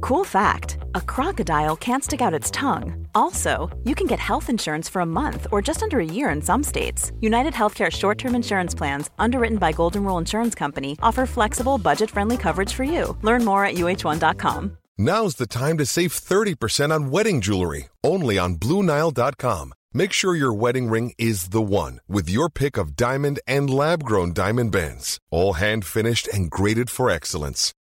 Cool fact a crocodile can't stick out its tongue. Also, you can get health insurance for a month or just under a year in some states. United Healthcare short term insurance plans, underwritten by Golden Rule Insurance Company, offer flexible, budget friendly coverage for you. Learn more at uh1.com. Now's the time to save 30% on wedding jewelry, only on BlueNile.com. Make sure your wedding ring is the one with your pick of diamond and lab grown diamond bands, all hand finished and graded for excellence.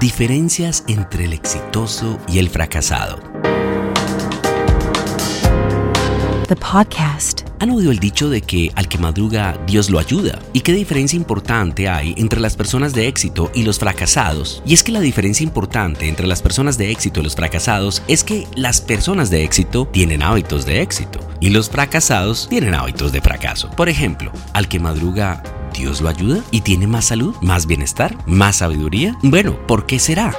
Diferencias entre el exitoso y el fracasado. The podcast. ¿Han oído el dicho de que al que madruga Dios lo ayuda? ¿Y qué diferencia importante hay entre las personas de éxito y los fracasados? Y es que la diferencia importante entre las personas de éxito y los fracasados es que las personas de éxito tienen hábitos de éxito y los fracasados tienen hábitos de fracaso. Por ejemplo, al que madruga Dios lo ayuda y tiene más salud, más bienestar, más sabiduría. Bueno, ¿por qué será?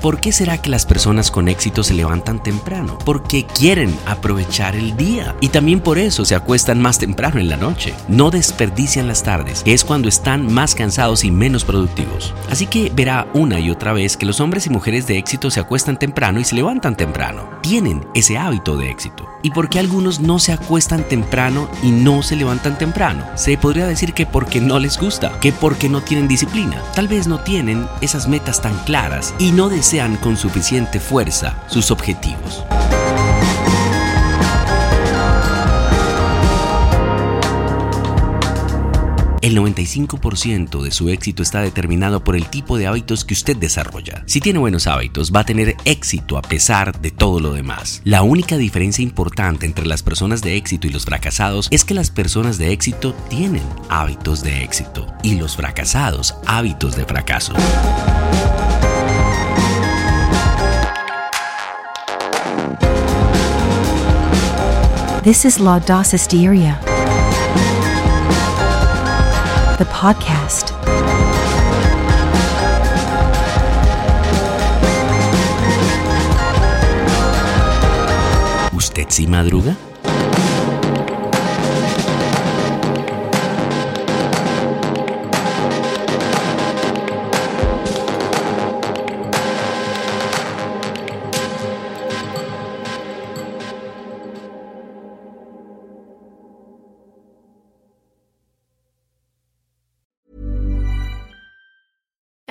¿Por qué será que las personas con éxito se levantan temprano? Porque quieren aprovechar el día y también por eso se acuestan más temprano en la noche. No desperdician las tardes, que es cuando están más cansados y menos productivos. Así que verá una y otra vez que los hombres y mujeres de éxito se acuestan temprano y se levantan temprano. Tienen ese hábito de éxito. ¿Y por qué algunos no se acuestan temprano y no se levantan temprano? Se podría decir que porque no les gusta, que porque no tienen disciplina. Tal vez no tienen esas metas tan claras y no desean con suficiente fuerza sus objetivos. El 95% de su éxito está determinado por el tipo de hábitos que usted desarrolla. Si tiene buenos hábitos, va a tener éxito a pesar de todo lo demás. La única diferencia importante entre las personas de éxito y los fracasados es que las personas de éxito tienen hábitos de éxito y los fracasados hábitos de fracaso. This is La. The podcast. ¿Usted sí madruga?